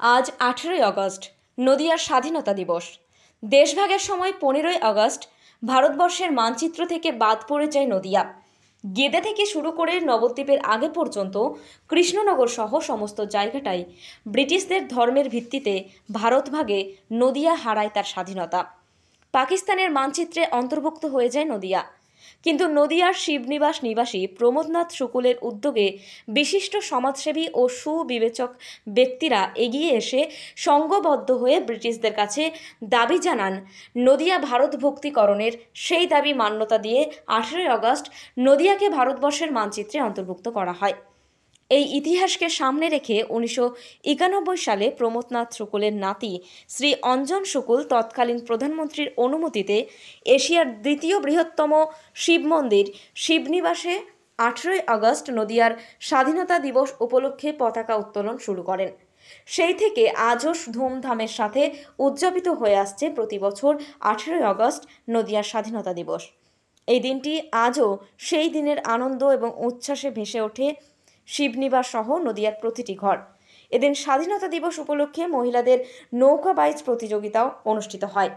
আজ আঠেরোই আগস্ট, নদিয়ার স্বাধীনতা দিবস। দেশভাগের সময় পনেরোই আগস্ট, ভারতবর্ষের মানচিত্র থেকে বাদ পড়ে যায় নদিয়া। গেদে থেকে শুরু করে নবদ্বীপের আগে পর্যন্ত কৃষ্ণনগর সহ সমস্ত জায়গাটাই ব্রিটিশদের ধর্মের ভিত্তিতে ভারতভাগে নদিয়া হারায় তার স্বাধীনতা। পাকিস্তানের মানচিত্রে অন্তর্ভুক্ত হয়ে যায় নদিয়া। কিন্তু নদিয়ার শিবনিবাস নিবাসী প্রমোদনাথ শুকুলের উদ্যোগে বিশিষ্ট সমাজসেবী ও সুবিবেচক ব্যক্তিরা এগিয়ে এসে সঙ্গবদ্ধ হয়ে ব্রিটিশদের কাছে দাবি জানান, নদিয়া ভারত ভক্তিকরণের সেই দাবি মান্যতা দিয়ে আঠেরোই আগস্ট নদিয়াকে ভারতবর্ষের মানচিত্রে অন্তর্ভুক্ত করা হয়। এই ইতিহাসকে সামনে রেখে উনিশশো একানব্বই সালে প্রমোদনাথ শুকুলের নাতি শ্রী অঞ্জন শুকুল তৎকালীন প্রধানমন্ত্রীর অনুমতিতে এশিয়ার দ্বিতীয় বৃহত্তম শিব মন্দির শিবনিবাসে আঠেরোই আগস্ট নদিয়ার স্বাধীনতা দিবস উপলক্ষে পতাকা উত্তোলন শুরু করেন। সেই থেকে আজও ধুমধামের সাথে উদযাপিত হয়ে আসছে প্রতি বছর আঠেরোই আগস্ট নদিয়ার স্বাধীনতা দিবস। এই দিনটি আজও সেই দিনের আনন্দ এবং উচ্ছ্বাসে ভেসে ওঠে শিবনিবাস সহ নদিয়ার প্রতিটি ঘর। এদিন স্বাধীনতা দিবস উপলক্ষে মহিলাদের নৌকা বাইচ প্রতিযোগিতাও অনুষ্ঠিত হয়।